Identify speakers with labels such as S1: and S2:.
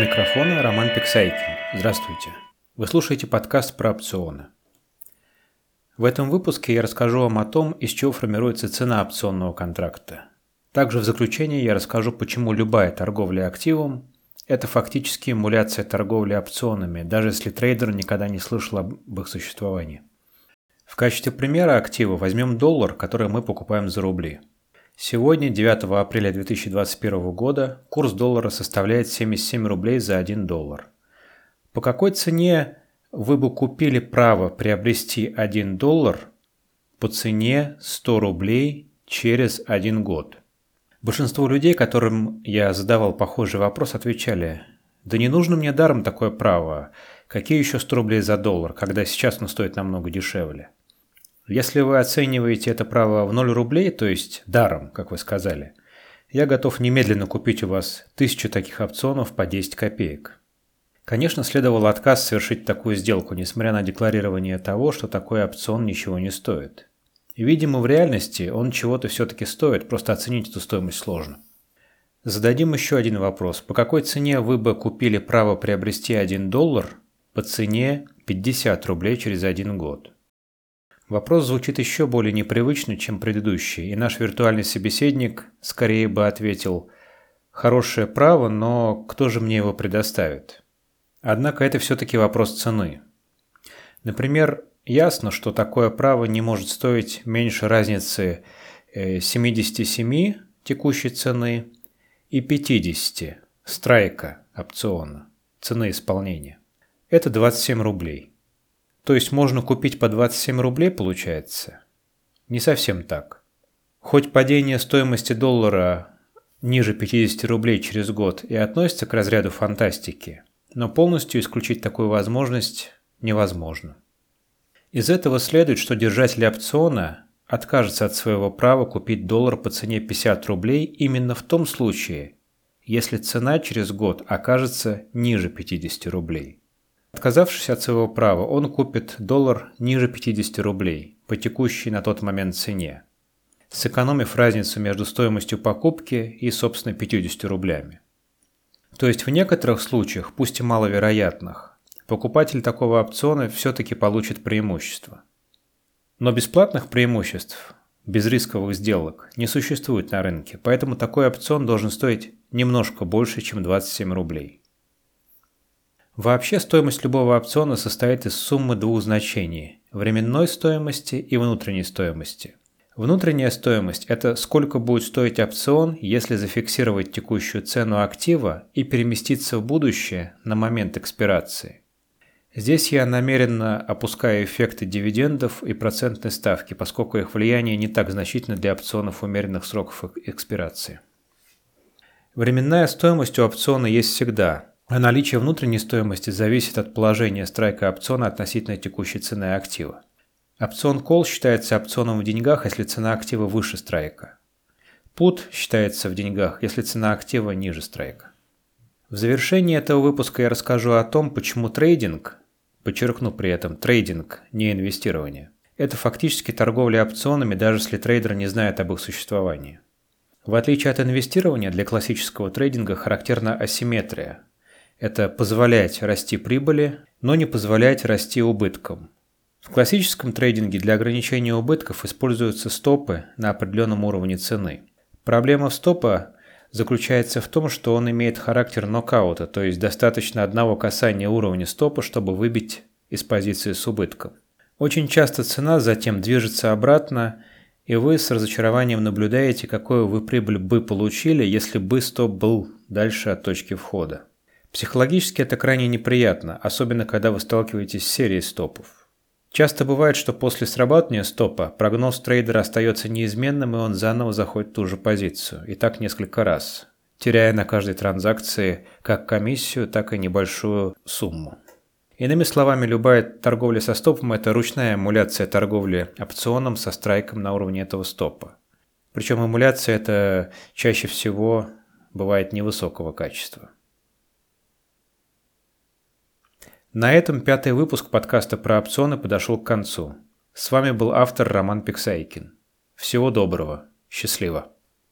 S1: микрофона Роман Пиксайкин. Здравствуйте. Вы слушаете подкаст про опционы. В этом выпуске я расскажу вам о том, из чего формируется цена опционного контракта. Также в заключении я расскажу, почему любая торговля активом – это фактически эмуляция торговли опционами, даже если трейдер никогда не слышал об их существовании. В качестве примера актива возьмем доллар, который мы покупаем за рубли. Сегодня, 9 апреля 2021 года, курс доллара составляет 77 рублей за 1 доллар. По какой цене вы бы купили право приобрести 1 доллар по цене 100 рублей через 1 год? Большинство людей, которым я задавал похожий вопрос, отвечали, да не нужно мне даром такое право, какие еще 100 рублей за доллар, когда сейчас оно стоит намного дешевле. Если вы оцениваете это право в 0 рублей, то есть даром, как вы сказали, я готов немедленно купить у вас тысячу таких опционов по 10 копеек. Конечно, следовал отказ совершить такую сделку, несмотря на декларирование того, что такой опцион ничего не стоит. Видимо, в реальности он чего-то все-таки стоит, просто оценить эту стоимость сложно. Зададим еще один вопрос. По какой цене вы бы купили право приобрести 1 доллар по цене 50 рублей через один год? Вопрос звучит еще более непривычно, чем предыдущий, и наш виртуальный собеседник скорее бы ответил «хорошее право, но кто же мне его предоставит?» Однако это все-таки вопрос цены. Например, ясно, что такое право не может стоить меньше разницы 77 э, текущей цены и 50 страйка опциона, цены исполнения. Это 27 рублей. То есть можно купить по 27 рублей, получается? Не совсем так. Хоть падение стоимости доллара ниже 50 рублей через год и относится к разряду фантастики, но полностью исключить такую возможность невозможно. Из этого следует, что держатель опциона откажется от своего права купить доллар по цене 50 рублей именно в том случае, если цена через год окажется ниже 50 рублей. Отказавшись от своего права, он купит доллар ниже 50 рублей по текущей на тот момент цене, сэкономив разницу между стоимостью покупки и, собственно, 50 рублями. То есть в некоторых случаях, пусть и маловероятных, покупатель такого опциона все-таки получит преимущество. Но бесплатных преимуществ, безрисковых сделок, не существует на рынке, поэтому такой опцион должен стоить немножко больше, чем 27 рублей. Вообще стоимость любого опциона состоит из суммы двух значений – временной стоимости и внутренней стоимости. Внутренняя стоимость – это сколько будет стоить опцион, если зафиксировать текущую цену актива и переместиться в будущее на момент экспирации. Здесь я намеренно опускаю эффекты дивидендов и процентной ставки, поскольку их влияние не так значительно для опционов умеренных сроков экспирации. Временная стоимость у опциона есть всегда – а наличие внутренней стоимости зависит от положения страйка опциона относительно текущей цены актива. Опцион Call считается опционом в деньгах, если цена актива выше страйка. Put считается в деньгах, если цена актива ниже страйка. В завершении этого выпуска я расскажу о том, почему трейдинг, подчеркну при этом трейдинг, не инвестирование, это фактически торговля опционами, даже если трейдер не знает об их существовании. В отличие от инвестирования, для классического трейдинга характерна асимметрия, это позволять расти прибыли, но не позволять расти убыткам. В классическом трейдинге для ограничения убытков используются стопы на определенном уровне цены. Проблема стопа заключается в том, что он имеет характер нокаута, то есть достаточно одного касания уровня стопа, чтобы выбить из позиции с убытком. Очень часто цена затем движется обратно, и вы с разочарованием наблюдаете, какую вы прибыль бы получили, если бы стоп был дальше от точки входа. Психологически это крайне неприятно, особенно когда вы сталкиваетесь с серией стопов. Часто бывает, что после срабатывания стопа прогноз трейдера остается неизменным, и он заново заходит в ту же позицию. И так несколько раз, теряя на каждой транзакции как комиссию, так и небольшую сумму. Иными словами, любая торговля со стопом – это ручная эмуляция торговли опционом со страйком на уровне этого стопа. Причем эмуляция это чаще всего бывает невысокого качества. На этом пятый выпуск подкаста про опционы подошел к концу. С вами был автор Роман Пиксайкин. Всего доброго. Счастливо.